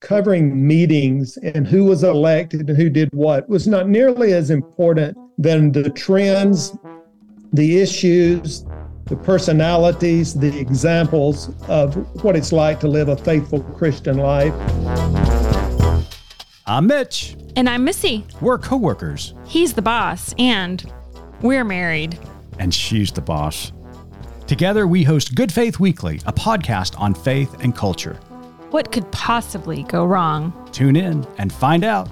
covering meetings and who was elected and who did what was not nearly as important than the trends, the issues, the personalities, the examples of what it's like to live a faithful Christian life. I'm Mitch. And I'm Missy. We're coworkers. He's the boss, and we're married. And she's the boss. Together, we host Good Faith Weekly, a podcast on faith and culture. What could possibly go wrong? Tune in and find out.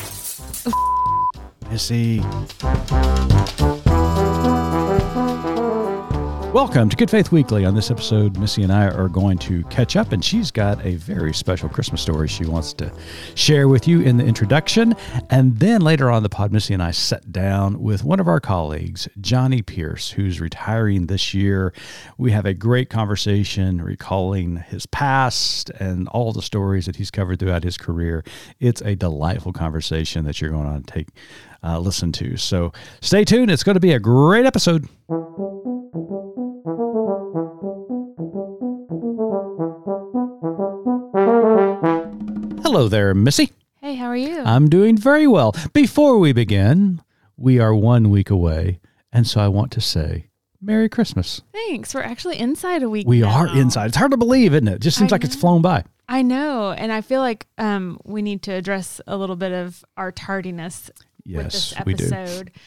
Missy. Welcome to Good Faith Weekly. On this episode, Missy and I are going to catch up, and she's got a very special Christmas story she wants to share with you in the introduction. And then later on the pod, Missy and I sat down with one of our colleagues, Johnny Pierce, who's retiring this year. We have a great conversation recalling his past and all the stories that he's covered throughout his career. It's a delightful conversation that you're going to take uh, listen to. So stay tuned. It's going to be a great episode. Hello there, Missy. Hey, how are you? I'm doing very well. Before we begin, we are one week away, and so I want to say Merry Christmas. Thanks. We're actually inside a week. We now. are inside. It's hard to believe, isn't it? it just seems I like it's flown by. I know, and I feel like um, we need to address a little bit of our tardiness Yes, we do.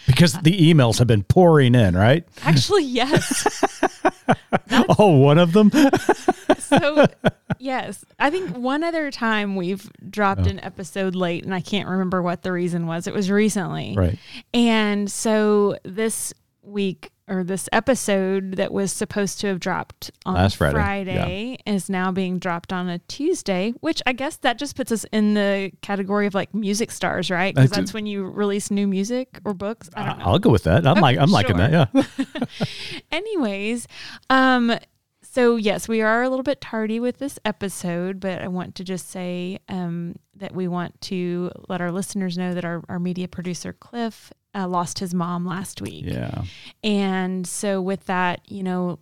Because the emails have been pouring in, right? Actually, yes. Oh, one of them? so, yes, I think one other time we've dropped Oh. an episode late, and I can't remember what the reason was. It was recently, right. And so this week or this episode that was supposed to have dropped on Last Friday, Friday is now being dropped on a Tuesday, which I guess that just puts us in the category of like music stars, right? Because that's when you release new music or books. I don't know. I'll go with that. I'm Okay, like I'm liking that. Yeah. Anyways, um, so yes, we are a little bit tardy with this episode, but I want to just say um, that we want to let our listeners know that our, our media producer Cliff uh, lost his mom last week. Yeah. And so with that, you know,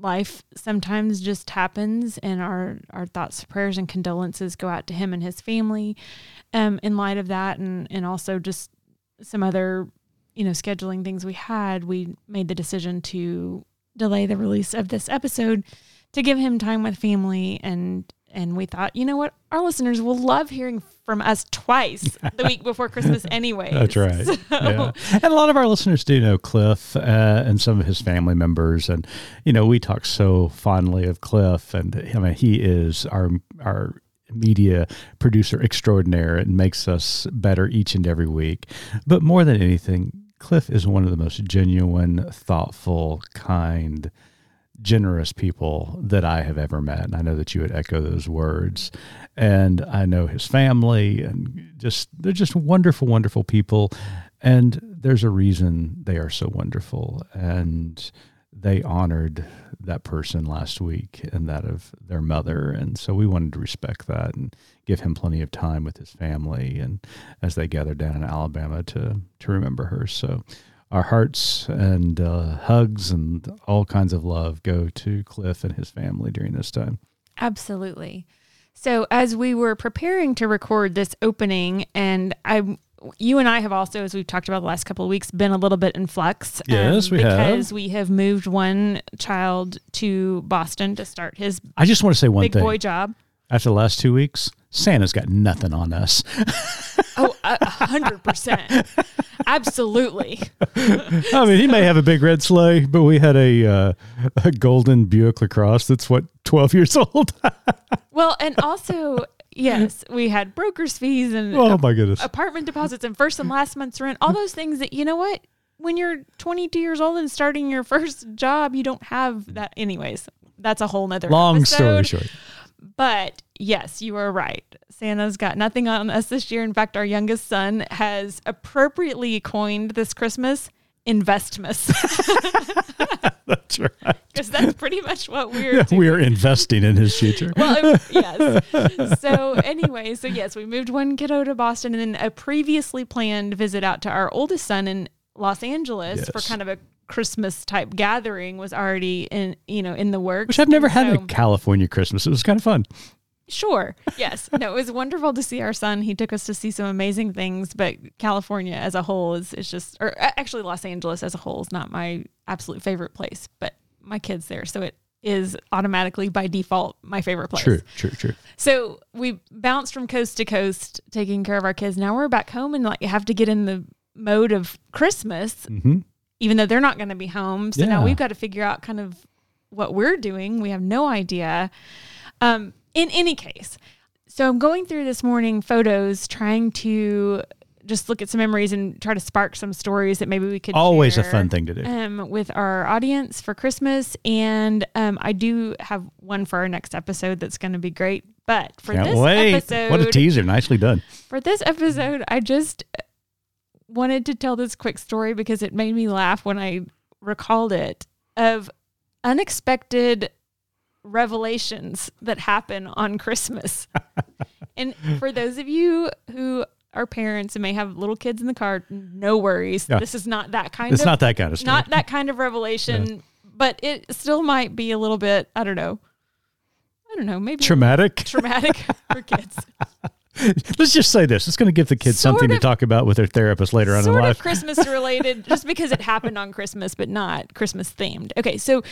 life sometimes just happens and our our thoughts, prayers and condolences go out to him and his family um in light of that and and also just some other you know scheduling things we had, we made the decision to delay the release of this episode to give him time with family and and we thought, you know what, our listeners will love hearing from us twice the week before Christmas anyway. That's right. Yeah. And a lot of our listeners do know Cliff uh, and some of his family members, and you know we talk so fondly of Cliff, and I mean he is our our media producer extraordinaire and makes us better each and every week. But more than anything, Cliff is one of the most genuine, thoughtful, kind. Generous people that I have ever met. And I know that you would echo those words. And I know his family and just, they're just wonderful, wonderful people. And there's a reason they are so wonderful. And they honored that person last week and that of their mother. And so we wanted to respect that and give him plenty of time with his family and as they gathered down in Alabama to, to remember her. So our hearts and uh, hugs and all kinds of love go to Cliff and his family during this time. Absolutely. So as we were preparing to record this opening, and I, you and I have also, as we've talked about the last couple of weeks, been a little bit in flux. um, Yes, we have. because we have moved one child to Boston to start his I just want to say one big thing. boy job. After the last two weeks, Santa's got nothing on us. Hundred percent, absolutely. I mean, he may have a big red sleigh, but we had a uh, a golden Buick Lacrosse that's what twelve years old. Well, and also, yes, we had broker's fees and oh my goodness! apartment deposits and first and last month's rent, all those things that you know what? When you're 22 years old and starting your first job, you don't have that. Anyways, that's a whole nother Long episode. story short, But yes, you are right. Santa's got nothing on us this year. In fact, our youngest son has appropriately coined this Christmas investmas that's right. because that's pretty much what we're doing. We are investing in his future. well, it- yes. So anyway, so yes, we moved one kiddo to Boston, and then a previously planned visit out to our oldest son in Los Angeles for kind of a Christmas type gathering was already in you know in the works. Which I've never And had so- a California Christmas. It was kind of fun. Sure. Yes. No, it was wonderful to see our son. He took us to see some amazing things, but California as a whole is, is just, or actually Los Angeles as a whole is not my absolute favorite place, but my kids there. So it is automatically by default my favorite place. True, true, true. So we bounced from coast to coast taking care of our kids. Now we're back home and like have to get in the mode of Christmas, hmm even though they're not going to be home. So now we've got to figure out kind of what we're doing. We have no idea. Um, in any case, so I'm going through this morning photos, trying to just look at some memories and try to spark some stories that maybe we could Always a fun thing to do. um, with our audience for Christmas. And um, I do have one for our next episode that's going to be great. But for Can't this wait. episode, what a teaser. Nicely done. for this episode, I just wanted to tell this quick story because it made me laugh when I recalled it of unexpected revelations that happen on Christmas. and for those of you who are parents and may have little kids in the car, no worries. Yeah. This is not that kind It's of not that kind of story. not that kind of revelation, but it still might be a little bit, I don't know. I don't know, maybe Traumatic. traumatic for kids. Let's just say this. It's going to give the kids Sort something of- to talk about with their therapist later on in sort life. of Christmas related, just because it happened on Christmas, but not Christmas themed. Okay, so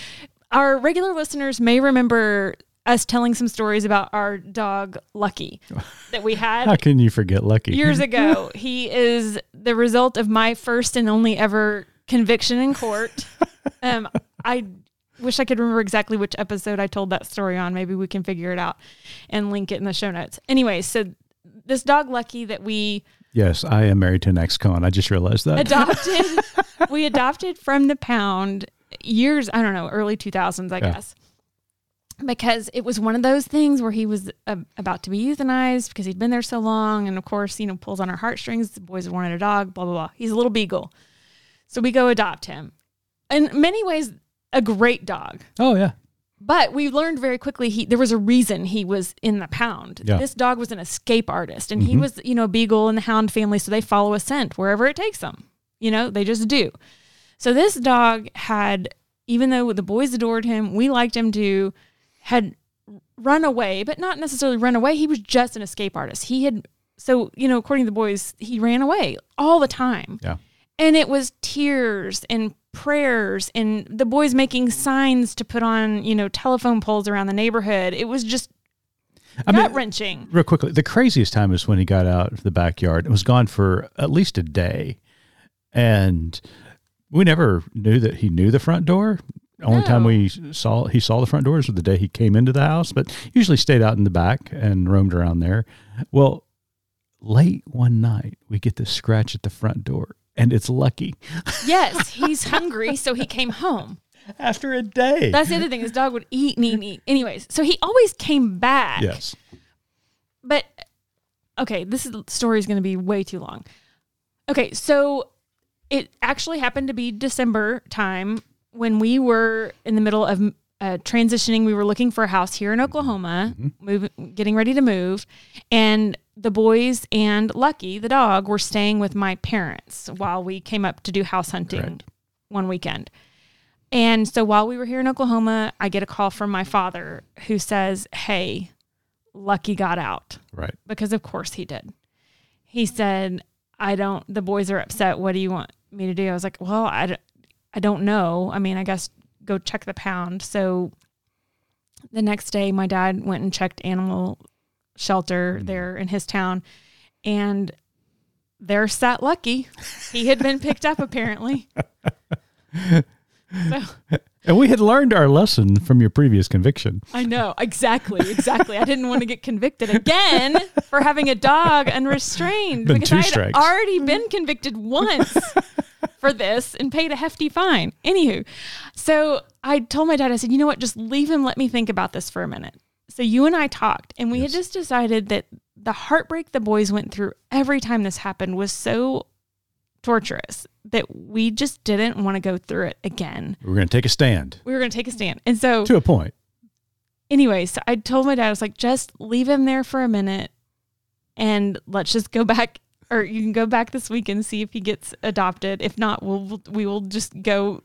our regular listeners may remember us telling some stories about our dog Lucky that we had How can you forget Lucky? years ago. He is the result of my first and only ever conviction in court. Um, I wish I could remember exactly which episode I told that story on. Maybe we can figure it out and link it in the show notes. Anyway, so this dog Lucky that we yes, I am married to an ex-con. I just realized that. adopted we adopted from the pound years i don't know early 2000s i Yeah. guess because it was one of those things where he was uh, about to be euthanized because he'd been there so long and of course you know pulls on our heartstrings the boys wanted a dog blah blah blah he's a little beagle so we go adopt him in many ways a great dog oh, yeah. but we learned very quickly he there was a reason he was in the pound. Yeah. This dog was an escape artist and he was, you know, a beagle in the hound family, so they follow a scent wherever it takes them. You know, they just do. So this dog had even though the boys adored him, we liked him too, had run away, but not necessarily run away. He was just an escape artist. He had so, you know, according to the boys, he ran away all the time. Yeah. And it was tears and prayers and the boys making signs to put on, you know, telephone poles around the neighborhood. It was just gut wrenching. real quickly, the craziest time is when he got out of the backyard. It was gone for at least a day. And we never knew that he knew the front door. Only time we saw he saw the front doors was the day he came into the house, but usually stayed out in the back and roamed around there. Well, late one night we get this scratch at the front door, and it's Lucky Yes, he's hungry, so he came home. after a day. That's the other thing. His dog would eat and eat and eat. Anyways, so he always came back. yes, But okay, this is, story is going to be way too long. Okay, so it actually happened to be December time when we were in the middle of uh, transitioning. We were looking for a house here in Oklahoma, moving, getting ready to move, and the boys and Lucky, the dog, were staying with my parents while we came up to do house hunting Correct. one weekend. And so while we were here in Oklahoma, I get a call from my father who says, Hey, Lucky got out right. because of course he did. He said, I don't, the boys are upset. What do you want me to do? I was like, well, I, I don't know. I mean, I guess go check the pound. So the next day, my dad went and checked animal shelter mm-hmm. there in his town and there sat Lucky. He had been picked up apparently. So And we had learned our lesson from your previous conviction. I know exactly, exactly. I didn't want to get convicted again for having a dog unrestrained Been because two I had strikes. already been mm. convicted once for this and paid a hefty fine. Anywho, so I told my dad, I said, you know what, just leave him. Let me think about this for a minute. So you and I talked, and we had just decided that the heartbreak the boys went through every time this happened was so torturous that we just didn't want to go through it again. We were going to take a stand We were going to take a stand, and so to a point. anyway, so I told my dad, I was like, just leave him there for a minute and let's just go back or you can go back this week and see if he gets adopted. If not, we'll we will just go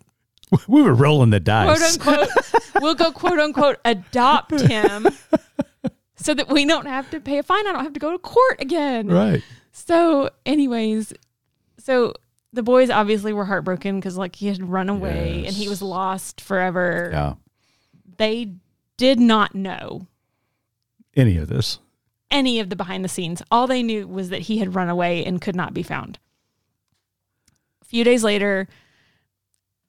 We were rolling the dice. quote unquote we'll go quote unquote adopt him so that we don't have to pay a fine. I don't have to go to court again. Right. So, anyways, so the boys obviously were heartbroken because like he had run away and he was lost forever. Yeah. They did not know Any of this. any of the behind the scenes. All they knew was that he had run away and could not be found. A few days later,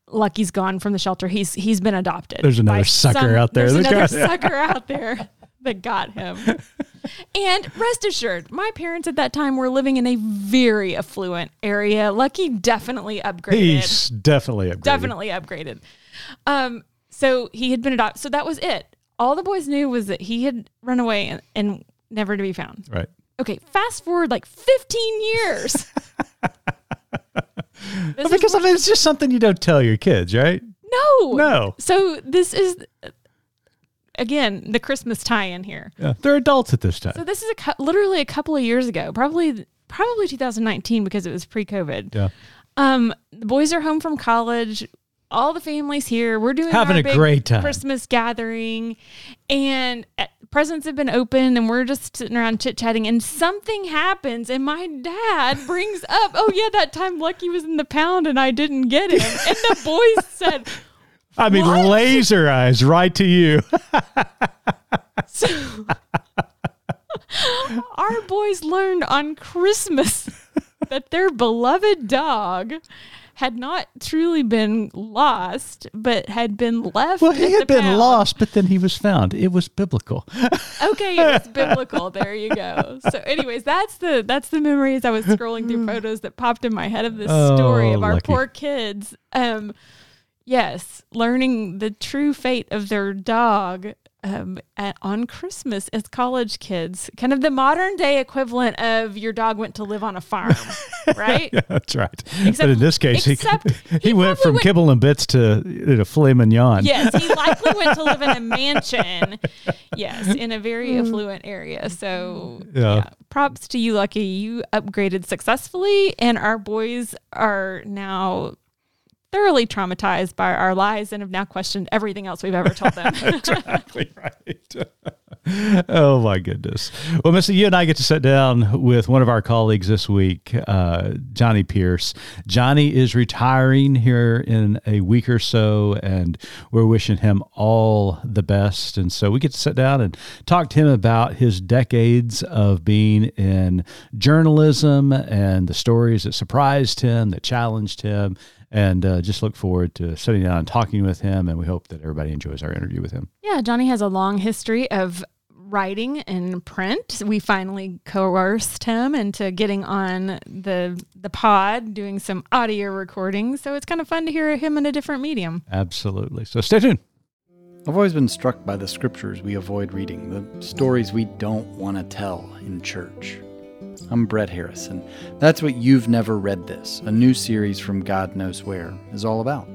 Lucky's gone from the shelter. He's he's been adopted. There's another by sucker out there There's that another got- sucker out there that got him. and rest assured, my parents at that time were living in a very affluent area. Lucky definitely upgraded He's definitely upgraded. definitely upgraded. Um, so he had been adopted. So that was it. All the boys knew was that he had run away and, and never to be found. Right. Okay, fast forward like 15 years. Because I mean, it's just something you don't tell your kids, right? no, No. So this is again the Christmas tie-in here. Yeah. They're adults at this time. So this is a cou- literally a couple of years ago, probably probably 2019 because it was pre-COVID. yeah. Um, the boys are home from college. All the families here. We're doing Having a big great time. Christmas gathering, and uh, presents have been opened, and we're just sitting around chit chatting. And something happens, and my dad brings up, "Oh yeah, that time Lucky was in the pound, and I didn't get him." And the boys said, I mean, What? laser eyes right to you. So our boys learned on Christmas that their beloved dog had not truly been lost, but had been left. Well, he had been pound. lost, but then he was found. It was biblical. Okay, it was biblical. There you go. So, anyways, that's the that's the memories I was scrolling through photos that popped in my head of this story Oh, of our lucky. poor kids. Um, yes, learning the true fate of their dog um, at, on Christmas as college kids, kind of the modern day equivalent of your dog went to live on a farm, right? Yeah, that's right. Except- but in this case, he, he, he went from went- kibble and bits to, to filet mignon. Yes, he likely went to live in a mansion. Yes, in a very affluent area. So, Yeah. yeah. props to you, Lucky. You upgraded successfully, and our boys are now thoroughly traumatized by our lies and have now questioned everything else we've ever told them. exactly right. oh my goodness. Well, Missy, you and I get to sit down with one of our colleagues this week, uh, Johnny Pierce. Johnny is retiring here in a week or so, and we're wishing him all the best. And so we get to sit down and talk to him about his decades of being in journalism and the stories that surprised him, that challenged him. And uh, just look forward to sitting down and talking with him. And we hope that everybody enjoys our interview with him. yeah, Johnny has a long history of writing and print. We finally coerced him into getting on the the pod, doing some audio recordings. So it's kind of fun to hear him in a different medium. Absolutely. So stay tuned. I've always been struck by the scriptures we avoid reading, the stories we don't want to tell in church. I'm Brett Harrison. that's what You've Never Read This, a new series from God Knows Where, is all about.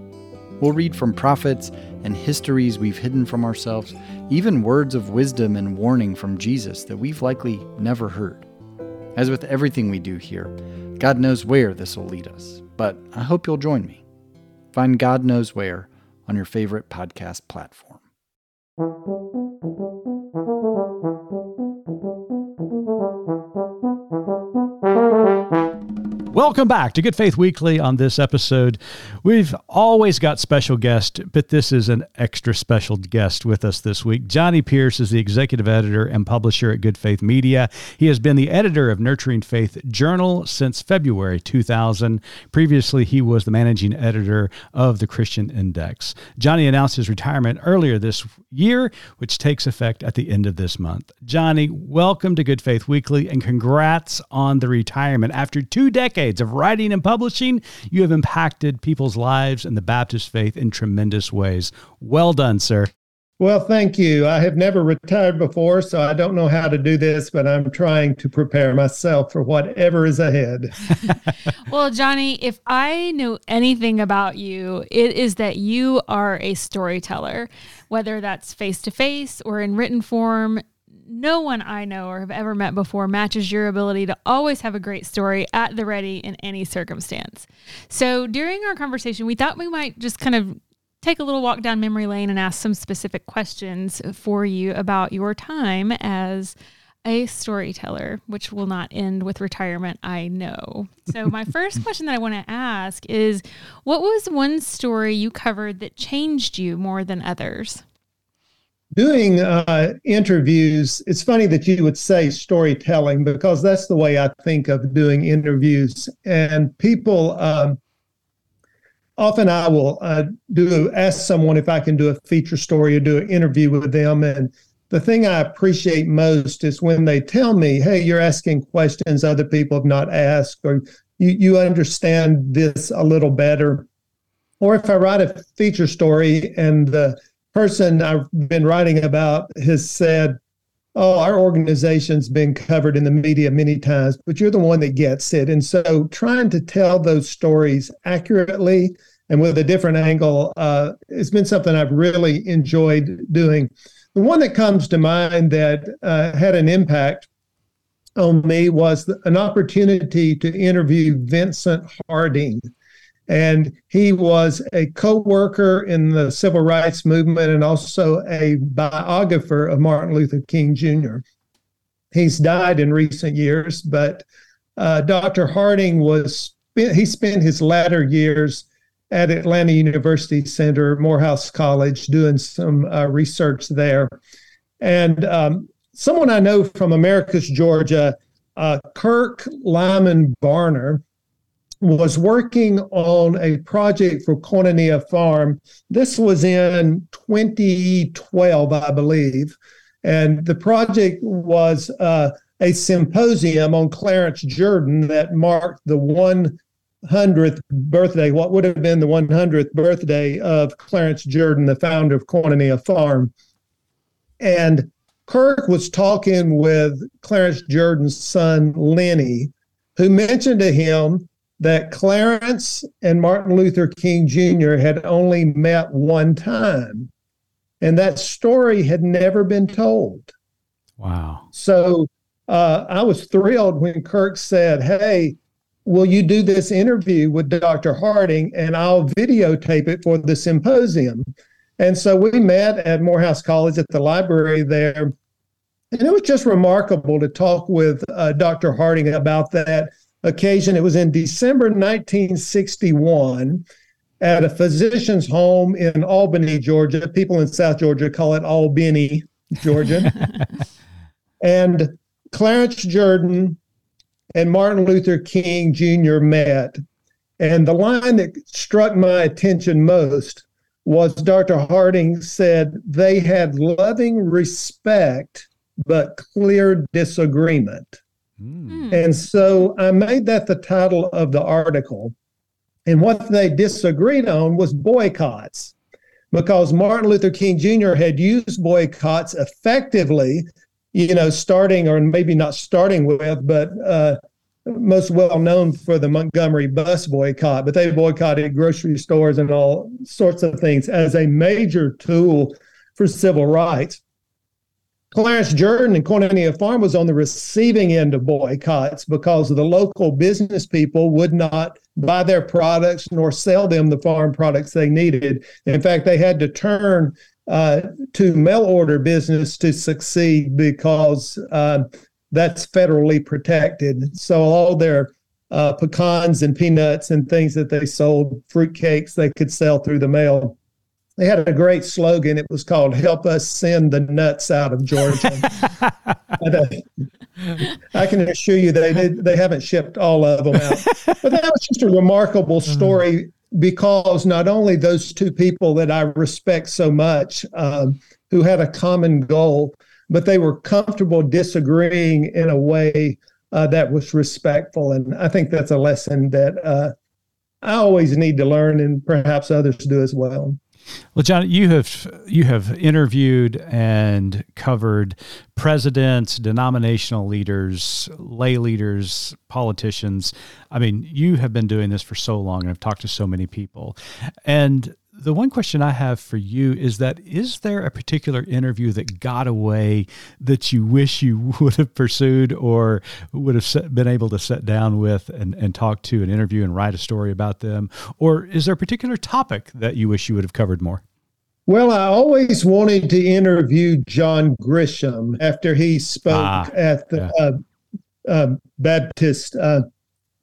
We'll read from prophets and histories we've hidden from ourselves, even words of wisdom and warning from Jesus that we've likely never heard. As with everything we do here, God knows where this will lead us, but I hope you'll join me. Find God Knows Where on your favorite podcast platform. Welcome back to Good Faith Weekly. On this episode, we've always got special guests, but this is an extra special guest with us this week. Johnny Pierce is the executive editor and publisher at Good Faith Media. He has been the editor of Nurturing Faith Journal since February 2000. Previously, he was the managing editor of the Christian Index. Johnny announced his retirement earlier this year, which takes effect at the end of this month. Johnny, welcome to Good Faith Weekly and congrats on the retirement. After two decades of writing and publishing, you have impacted people's lives and the Baptist faith in tremendous ways. Well done, sir. Well, thank you. I have never retired before, so I don't know how to do this, but I'm trying to prepare myself for whatever is ahead. Well, Johnny, if I know anything about you, it is that you are a storyteller, whether that's face to face or in written form. No one I know or have ever met before matches your ability to always have a great story at the ready in any circumstance. So during our conversation, we thought we might just kind of take a little walk down memory lane and ask some specific questions for you about your time as a storyteller, which will not end with retirement, I know. So, my first question that I want to ask is what was one story you covered that changed you more than others? Doing uh, interviews, it's funny that you would say storytelling because that's the way I think of doing interviews. And people, um, often I will uh, do ask someone if I can do a feature story or do an interview with them. And the thing I appreciate most is when they tell me, hey, you're asking questions other people have not asked, or you, you understand this a little better. Or if I write a feature story and the person I've been writing about has said, oh, our organization's been covered in the media many times, but you're the one that gets it. And so trying to tell those stories accurately and with a different angle, uh, it's been something I've really enjoyed doing. The one that comes to mind that uh, had an impact on me was an opportunity to interview Vincent Harding. And he was a co worker in the civil rights movement and also a biographer of Martin Luther King Jr. He's died in recent years, but uh, Dr. Harding was, he spent his latter years at Atlanta University Center, Morehouse College, doing some uh, research there. And um, someone I know from Americus, Georgia, uh, Kirk Lyman Barner, was working on a project for Koinonia Farm. This was in 2012, I believe. And the project was uh, a symposium on Clarence Jordan that marked the 100th birthday, what would have been the 100th birthday of Clarence Jordan, the founder of Koinonia Farm. And Kirk was talking with Clarence Jordan's son, Lenny, who mentioned to him that Clarence and Martin Luther King Jr. had only met one time. And that story had never been told. Wow. So uh, I was thrilled when Kirk said, Hey, will you do this interview with Dr. Harding and I'll videotape it for the symposium? And so we met at Morehouse College at the library there. And it was just remarkable to talk with uh, Dr. Harding about that occasion. It was in December 1961 at a physician's home in Albany, Georgia. People in South Georgia call it Albany, Georgia. and Clarence Jordan and Martin Luther King Jr. met. And the line that struck my attention most was Dr. Harding said they had loving respect but clear disagreement. Mm. And so I made that the title of the article. And what they disagreed on was boycotts, because Martin Luther King Jr. had used boycotts effectively, you know, starting or maybe not starting with, but uh, most well known for the Montgomery bus boycott, but they boycotted grocery stores and all sorts of things as a major tool for civil rights. Clarence Jordan and Koinonia Farm was on the receiving end of boycotts because the local business people would not buy their products nor sell them the farm products they needed. In fact, they had to turn uh, to mail order business to succeed because uh, that's federally protected. So all their uh, pecans and peanuts and things that they sold, fruit cakes they could sell through the mail they had a great slogan. It was called "Help Us Send the Nuts Out of Georgia." and, uh, I can assure you they they, they haven't shipped all of them out. But that was just a remarkable mm. story because not only those two people that I respect so much, um, who had a common goal, but they were comfortable disagreeing in a way uh, that was respectful. And I think that's a lesson that uh, I always need to learn, and perhaps others do as well. Well, John, you have you have interviewed and covered presidents, denominational leaders, lay leaders, politicians. I mean, you have been doing this for so long and I've talked to so many people. And the one question I have for you is that is there a particular interview that got away that you wish you would have pursued or would have set, been able to sit down with and, and talk to an interview and write a story about them? Or is there a particular topic that you wish you would have covered more? Well, I always wanted to interview John Grisham after he spoke ah, at the yeah. uh, uh, Baptist uh,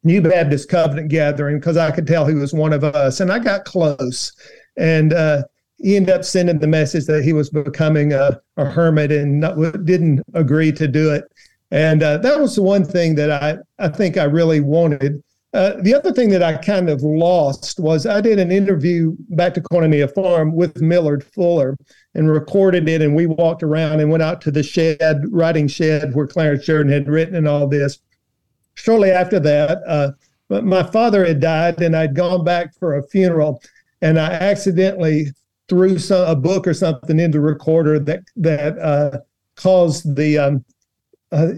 New Baptist Covenant gathering because I could tell he was one of us, and I got close. And uh, he ended up sending the message that he was becoming a, a hermit and not, didn't agree to do it. And uh, that was the one thing that I, I think I really wanted. Uh, the other thing that I kind of lost was I did an interview back to Koinonia Farm with Millard Fuller and recorded it. And we walked around and went out to the shed, writing shed where Clarence Jordan had written and all this shortly after that, uh, my father had died, and I'd gone back for a funeral, and I accidentally threw some, a book or something into the recorder that that uh, caused the um, uh,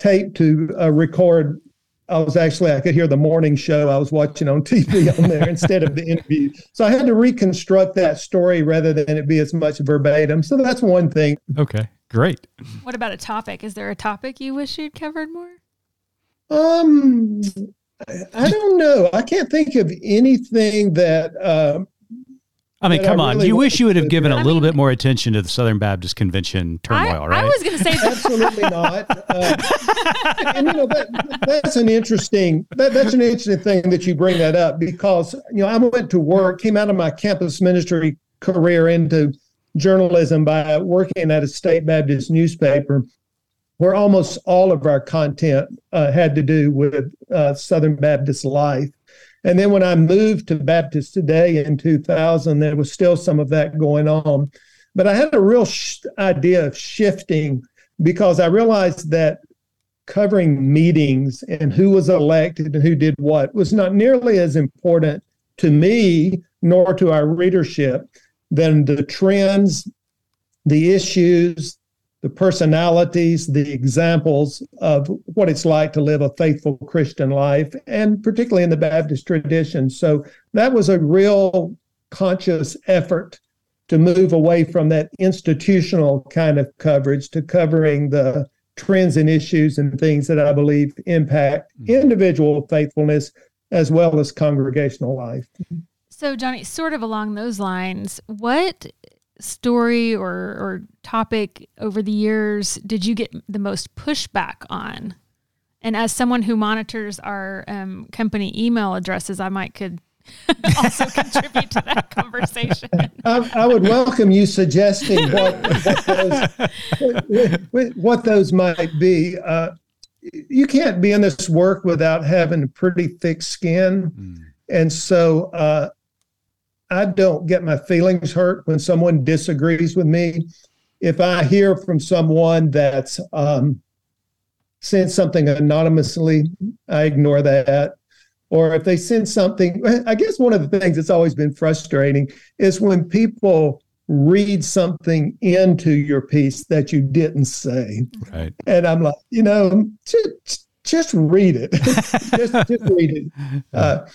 tape to uh, record. I was actually I could hear the morning show I was watching on TV on there instead of the interview. So I had to reconstruct that story rather than it be as much verbatim. So that's one thing. Okay, great. What about a topic? Is there a topic you wish you'd covered more? Um, I don't know. I can't think of anything that. Uh, I mean, come I on. You wish you would have given a little mean, bit more attention to the Southern Baptist Convention turmoil, I, right? I was going to say absolutely not. Uh, and you know that, that's an interesting that, that's an interesting thing that you bring that up because you know I went to work, came out of my campus ministry career into journalism by working at a state Baptist newspaper, where almost all of our content uh, had to do with uh, Southern Baptist life. And then when I moved to Baptist Today in 2000, there was still some of that going on. But I had a real sh- idea of shifting because I realized that covering meetings and who was elected and who did what was not nearly as important to me nor to our readership than the trends, the issues, the personalities, the examples of what it's like to live a faithful Christian life, and particularly in the Baptist tradition. So that was a real conscious effort to move away from that institutional kind of coverage to covering the trends and issues and things that I believe impact mm-hmm. individual faithfulness as well as congregational life. So, Johnny, sort of along those lines, what story or, or topic over the years did you get the most pushback on? And as someone who monitors our um, company email addresses, I might could also contribute to that conversation. I, I, would welcome you suggesting what, what, those, what those might be. Uh, you can't be in this work without having a pretty thick skin. Mm. And so uh, I don't get my feelings hurt when someone disagrees with me. If I hear from someone that's um, sent something anonymously, I ignore that. Or if they send something, I guess one of the things that's always been frustrating is when people read something into your piece that you didn't say. Right. And I'm like, you know, just, just read it. just, just read it. Uh,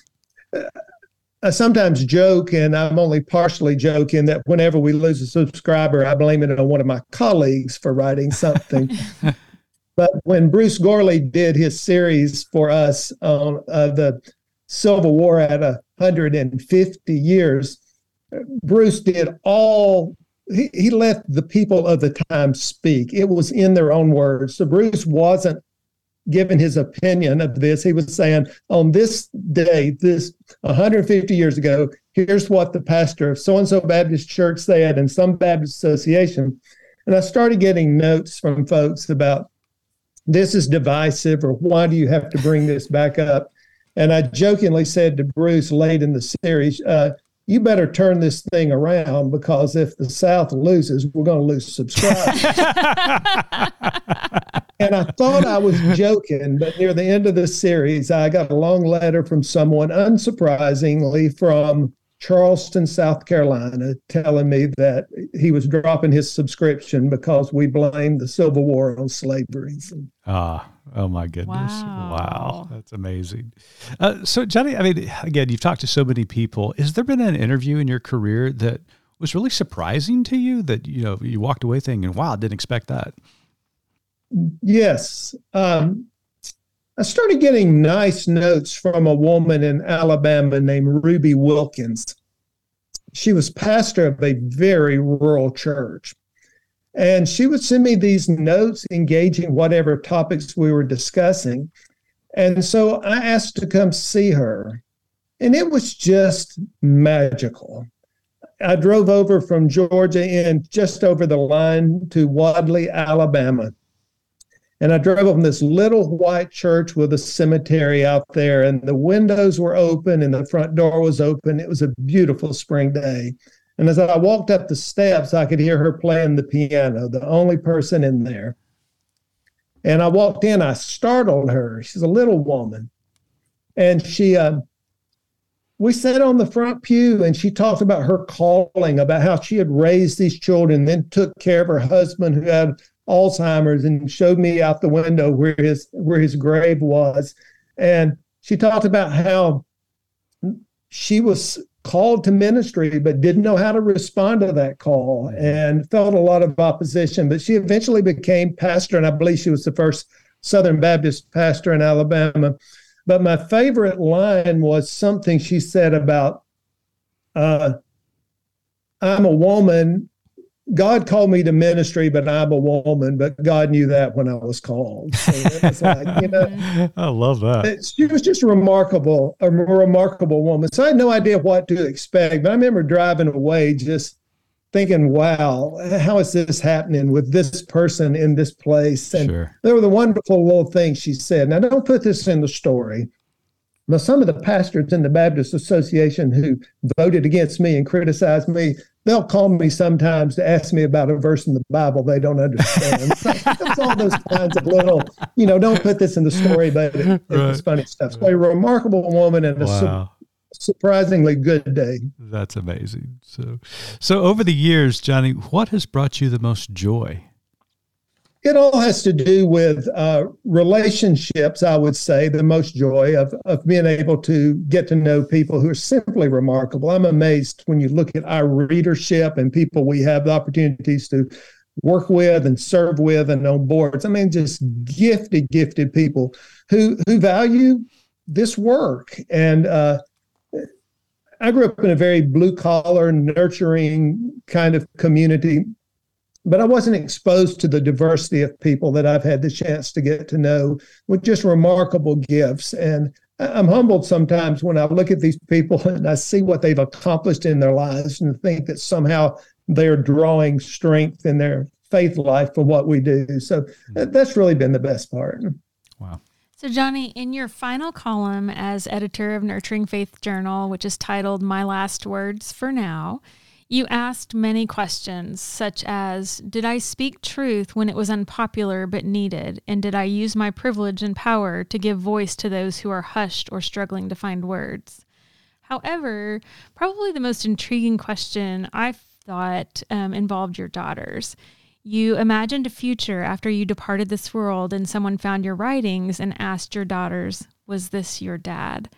I sometimes joke, and I'm only partially joking, that whenever we lose a subscriber, I blame it on one of my colleagues for writing something. but when Bruce Gourley did his series for us on uh, the Civil War at 150 years, Bruce did all, he, he let the people of the time speak. It was in their own words. So Bruce wasn't given his opinion of this. He was saying, on this day, this 150 years ago, here's what the pastor of so and so Baptist church said in some Baptist association. And I started getting notes from folks about this is divisive or why do you have to bring this back up? And I jokingly said to Bruce late in the series, uh, you better turn this thing around because if the South loses, we're going to lose subscribers. and I thought I was joking, but near the end of the series, I got a long letter from someone, unsurprisingly, from Charleston, South Carolina, telling me that he was dropping his subscription because we blamed the Civil War on slavery. Ah, oh my goodness! Wow, wow that's amazing. Uh, so, Johnny, I mean, again, you've talked to so many people. Has there been an interview in your career that was really surprising to you that you know you walked away thinking, "Wow, I didn't expect that"? Yes. Um, I started getting nice notes from a woman in Alabama named Ruby Wilkins. She was pastor of a very rural church. And she would send me these notes engaging whatever topics we were discussing. And so I asked to come see her. And it was just magical. I drove over from Georgia in just over the line to Wadley, Alabama. And I drove up in this little white church with a cemetery out there, and the windows were open and the front door was open. It was a beautiful spring day. And as I walked up the steps, I could hear her playing the piano, the only person in there. And I walked in, I startled her. She's a little woman. And she, uh, we sat on the front pew and she talked about her calling, about how she had raised these children, then took care of her husband who had Alzheimer's and showed me out the window where his where his grave was. And she talked about how she was called to ministry but didn't know how to respond to that call and felt a lot of opposition. But she eventually became pastor, and I believe she was the first Southern Baptist pastor in Alabama. But my favorite line was something she said about uh, I'm a woman God called me to ministry, but I'm a woman. But God knew that when I was called. So was like, you know, I love that. She was just remarkable, a remarkable woman. So I had no idea what to expect. But I remember driving away, just thinking, "Wow, how is this happening with this person in this place?" And sure. there were the wonderful little things she said. Now, don't put this in the story. But some of the pastors in the Baptist Association who voted against me and criticized me, they'll call me sometimes to ask me about a verse in the Bible they don't understand. so it's all those kinds of little, you know, don't put this in the story, but it, right. it's funny stuff. So a remarkable woman and wow. a su- surprisingly good day. That's amazing. So, so over the years, Johnny, what has brought you the most joy? It all has to do with uh, relationships, I would say, the most joy of, of being able to get to know people who are simply remarkable. I'm amazed when you look at our readership and people we have the opportunities to work with and serve with and on boards. I mean, just gifted, gifted people who who value this work. And uh, I grew up in a very blue collar, nurturing kind of community but I wasn't exposed to the diversity of people that I've had the chance to get to know with just remarkable gifts. And I'm humbled sometimes when I look at these people and I see what they've accomplished in their lives and think that somehow they're drawing strength in their faith life for what we do. So mm-hmm. that's really been the best part. Wow. So, Johnny, in your final column as editor of Nurturing Faith Journal, which is titled My Last Words for Now, you asked many questions, such as Did I speak truth when it was unpopular but needed? And did I use my privilege and power to give voice to those who are hushed or struggling to find words? However, probably the most intriguing question I thought um, involved your daughters. You imagined a future after you departed this world and someone found your writings and asked your daughters, Was this your dad?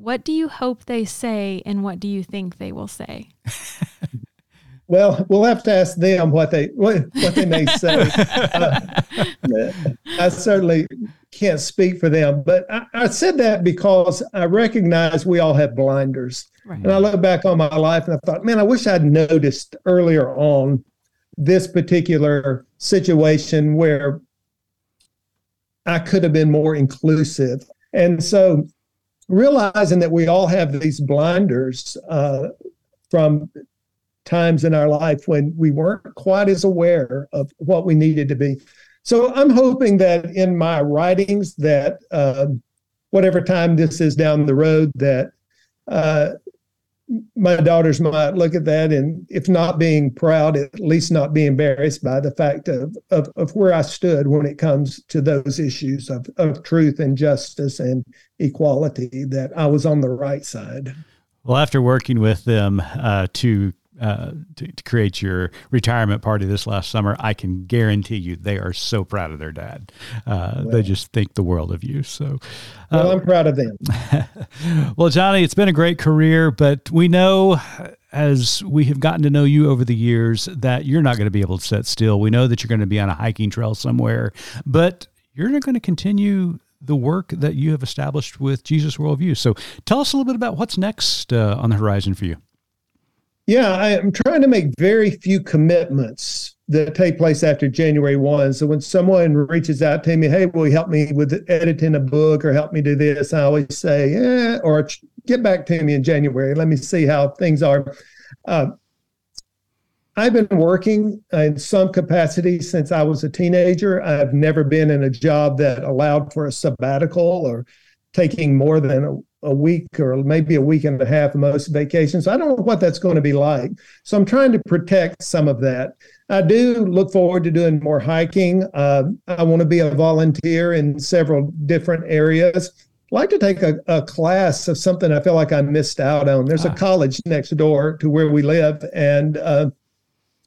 What do you hope they say, and what do you think they will say? well, we'll have to ask them what they what, what they may say. uh, I certainly can't speak for them, but I, I, said that because I recognize we all have blinders. Right. And I look back on my life and I thought, man, I wish I'd noticed earlier on this particular situation where I could have been more inclusive. And so realizing that we all have these blinders uh, from times in our life when we weren't quite as aware of what we needed to be. So I'm hoping that in my writings that uh, whatever time this is down the road that uh, my daughters might look at that and if not being proud at least not be embarrassed by the fact of, of, of where i stood when it comes to those issues of, of truth and justice and equality that i was on the right side. Well, after working with them uh, to uh, to, to, create your retirement party this last summer, I can guarantee you they are so proud of their dad. Uh, they just think the world of you. So, uh, well, I'm proud of them. well, Johnny, it's been a great career, but we know as we have gotten to know you over the years that you're not going to be able to sit still. We know that you're going to be on a hiking trail somewhere, but you're not going to continue the work that you have established with Jesus Worldview. So, tell us a little bit about what's next uh, on the horizon for you. Yeah, I'm trying to make very few commitments that take place after January 1. So when someone reaches out to me, hey, will you help me with editing a book or help me do this? I always say, yeah, or get back to me in January. Let me see how things are. Uh, I've been working in some capacity since I was a teenager. I've never been in a job that allowed for a sabbatical or taking more than a a week or maybe a week and a half most vacations. I don't know what that's going to be like. So I'm trying to protect some of that. I do look forward to doing more hiking. Uh, I want to be a volunteer in several different areas. I'd like to take a, a class of something I feel like I missed out on. There's a ah. college next door to where we live, and uh,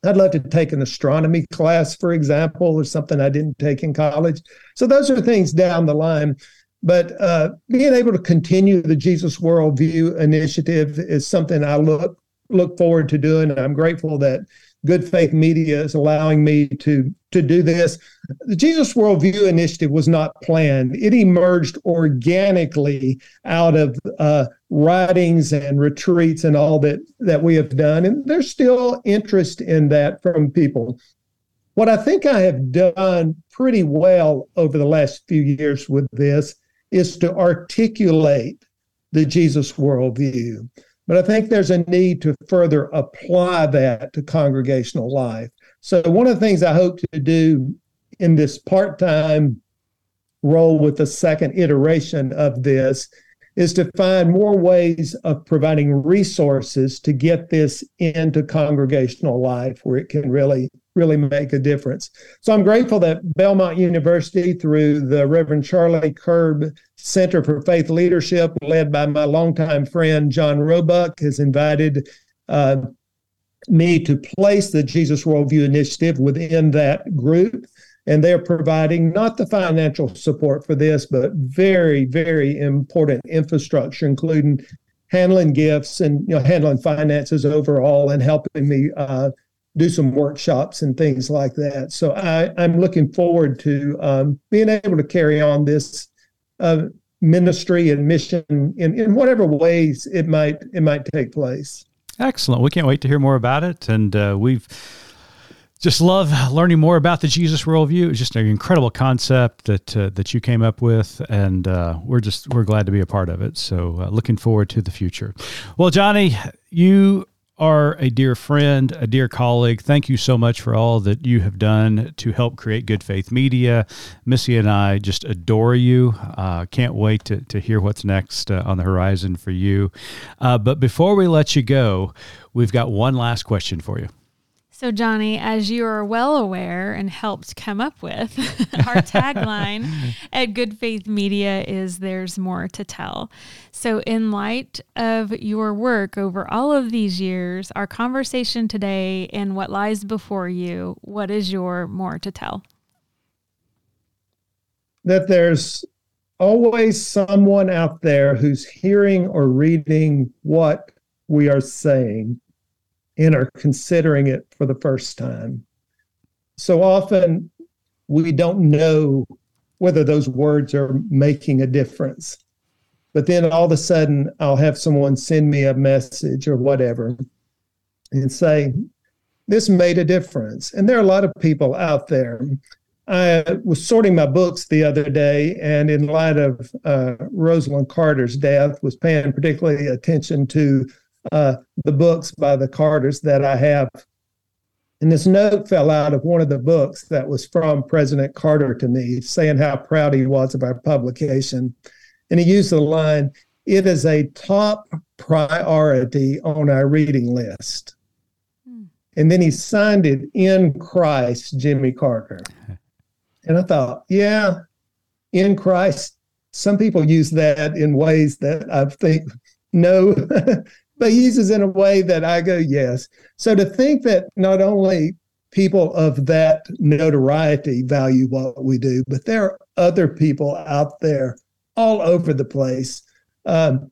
I'd love to take an astronomy class, for example, or something I didn't take in college. So those are things down the line. But uh, being able to continue the Jesus Worldview initiative is something I look look forward to doing. I'm grateful that Good Faith Media is allowing me to to do this. The Jesus Worldview initiative was not planned; it emerged organically out of uh, writings and retreats and all that that we have done. And there's still interest in that from people. What I think I have done pretty well over the last few years with this is to articulate the Jesus worldview. But I think there's a need to further apply that to congregational life. So, one of the things I hope to do in this part time role with the second iteration of this is to find more ways of providing resources to get this into congregational life where it can really really make a difference. So I'm grateful that Belmont University, through the Reverend Charlie Curb Center for Faith Leadership, led by my longtime friend John Roebuck, has invited uh, me to place the Jesus Worldview Initiative within that group. And they're providing not the financial support for this, but very, very important infrastructure, including handling gifts and you know handling finances overall, and helping me uh, do some workshops and things like that. So I, am looking forward to um, being able to carry on this uh, ministry and mission in, in whatever ways it might it might take place. Excellent. We can't wait to hear more about it, and uh, we've just love learning more about the Jesus worldview. It's just an incredible concept that uh, that you came up with, and uh, we're just we're glad to be a part of it. So uh, looking forward to the future. Well, Johnny, you are a dear friend, a dear colleague. Thank you so much for all that you have done to help create Good Faith Media. Missy and I just adore you. Uh, can't wait to, to hear what's next uh, on the horizon for you. Uh, but before we let you go, we've got one last question for you. So, Johnny, as you are well aware and helped come up with, our tagline at Good Faith Media is There's More to Tell. So, in light of your work over all of these years, our conversation today, and what lies before you, what is your more to tell? That there's always someone out there who's hearing or reading what we are saying and are considering it for the first time. So often we don't know whether those words are making a difference. But then all of a sudden, I'll have someone send me a message or whatever and say, This made a difference. And there are a lot of people out there. I was sorting my books the other day, and in light of uh, Rosalynn Carter's death, was paying particularly attention to uh, the books by the Carters that I have. And this note fell out of one of the books that was from President Carter to me, saying how proud he was of our publication. And he used the line, It is a top priority on our reading list. Hmm. And then he signed it in Christ, Jimmy Carter. And I thought, yeah, in Christ. Some people use that in ways that I think no, but uses in a way that I go, yes. So to think that not only people of that notoriety value what we do, but there are other people out there all over the place um,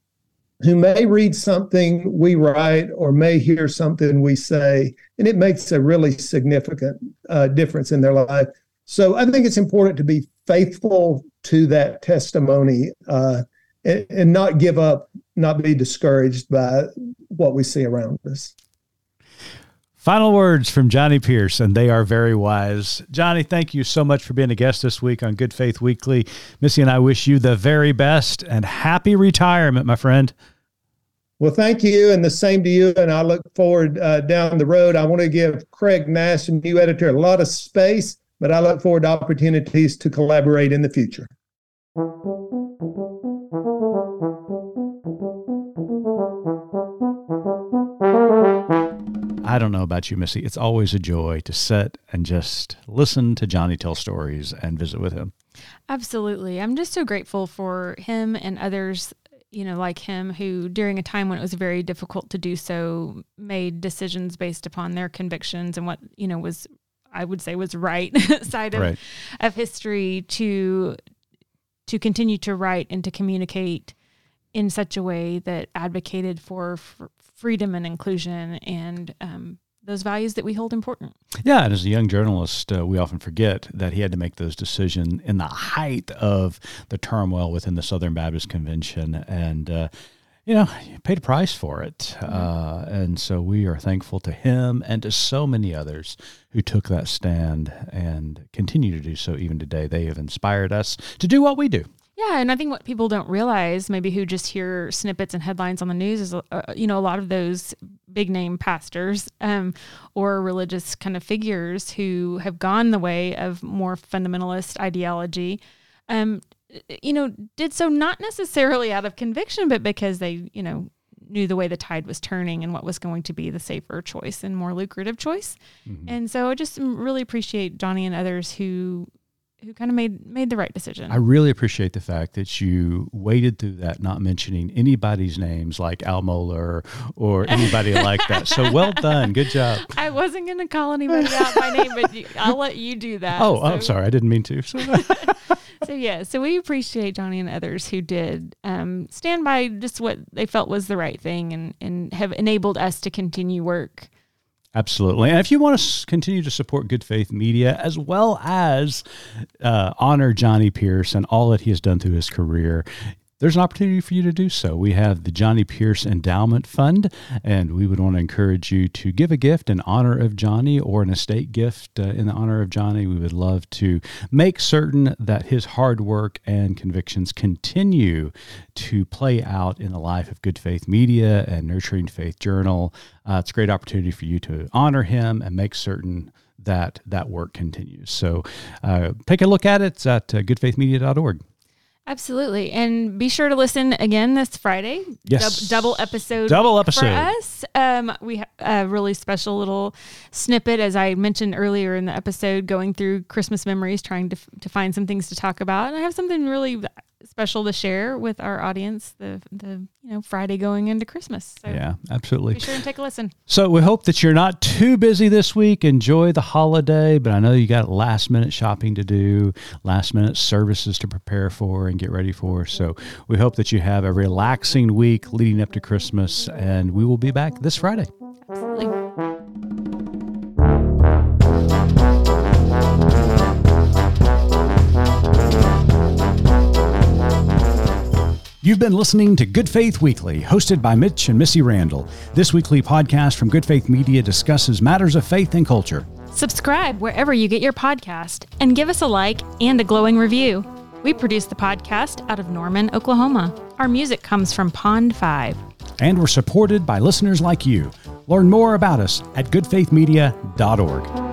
who may read something we write or may hear something we say, and it makes a really significant uh, difference in their life. So I think it's important to be faithful to that testimony uh, and, and not give up, not be discouraged by what we see around us. Final words from Johnny Pierce, and they are very wise. Johnny, thank you so much for being a guest this week on Good Faith Weekly. Missy and I wish you the very best and happy retirement, my friend. Well, thank you, and the same to you. And I look forward uh, down the road. I want to give Craig Nash, new editor, a lot of space, but I look forward to opportunities to collaborate in the future. I don't know about you, Missy. It's always a joy to sit and just listen to Johnny tell stories and visit with him. Absolutely. I'm just so grateful for him and others, you know, like him who during a time when it was very difficult to do so made decisions based upon their convictions and what, you know, was I would say was right side of right. of history to to continue to write and to communicate in such a way that advocated for, for freedom and inclusion and um, those values that we hold important. Yeah, and as a young journalist, uh, we often forget that he had to make those decisions in the height of the turmoil within the Southern Baptist Convention, and uh, you know, paid a price for it. Mm-hmm. Uh, and so we are thankful to him and to so many others who took that stand and continue to do so even today. They have inspired us to do what we do. Yeah, and I think what people don't realize, maybe who just hear snippets and headlines on the news, is uh, you know a lot of those big name pastors um, or religious kind of figures who have gone the way of more fundamentalist ideology. Um, you know, did so not necessarily out of conviction, but because they, you know, knew the way the tide was turning and what was going to be the safer choice and more lucrative choice. Mm-hmm. And so I just really appreciate Johnny and others who who kind of made made the right decision. I really appreciate the fact that you waded through that, not mentioning anybody's names like Al Mohler or anybody like that. So well done, good job. I wasn't going to call anybody out by name, but I'll let you do that. Oh, so. I'm sorry, I didn't mean to. So. so yeah, so we appreciate Johnny and others who did um, stand by just what they felt was the right thing and and have enabled us to continue work Absolutely. And if you want to continue to support Good Faith Media as well as uh, honor Johnny Pierce and all that he has done through his career, there's an opportunity for you to do so. We have the Johnny Pierce Endowment Fund, and we would want to encourage you to give a gift in honor of Johnny or an estate gift uh, in the honor of Johnny. We would love to make certain that his hard work and convictions continue to play out in the life of Good Faith Media and Nurturing Faith Journal. Uh, it's a great opportunity for you to honor him and make certain that that work continues. So uh, take a look at it. It's at uh, goodfaithmedia.org. Absolutely. And be sure to listen again this Friday. Yes. Dub- double episode. Double episode. For us. Um, we have a really special little snippet, as I mentioned earlier in the episode, going through Christmas memories, trying to, to find some things to talk about. And I have something really special to share with our audience the the you know Friday going into Christmas. So yeah, absolutely. Be sure and take a listen. So we hope that you're not too busy this week. Enjoy the holiday, but I know you got last minute shopping to do, last minute services to prepare for and get ready for. So we hope that you have a relaxing week leading up to Christmas, and we will be back this Friday. Absolutely. You've been listening to Good Faith Weekly, hosted by Mitch and Missy Randall. This weekly podcast from Good Faith Media discusses matters of faith and culture. Subscribe wherever you get your podcast and give us a like and a glowing review. We produce the podcast out of Norman, Oklahoma. Our music comes from Pond5. And we're supported by listeners like you. Learn more about us at goodfaithmedia.org.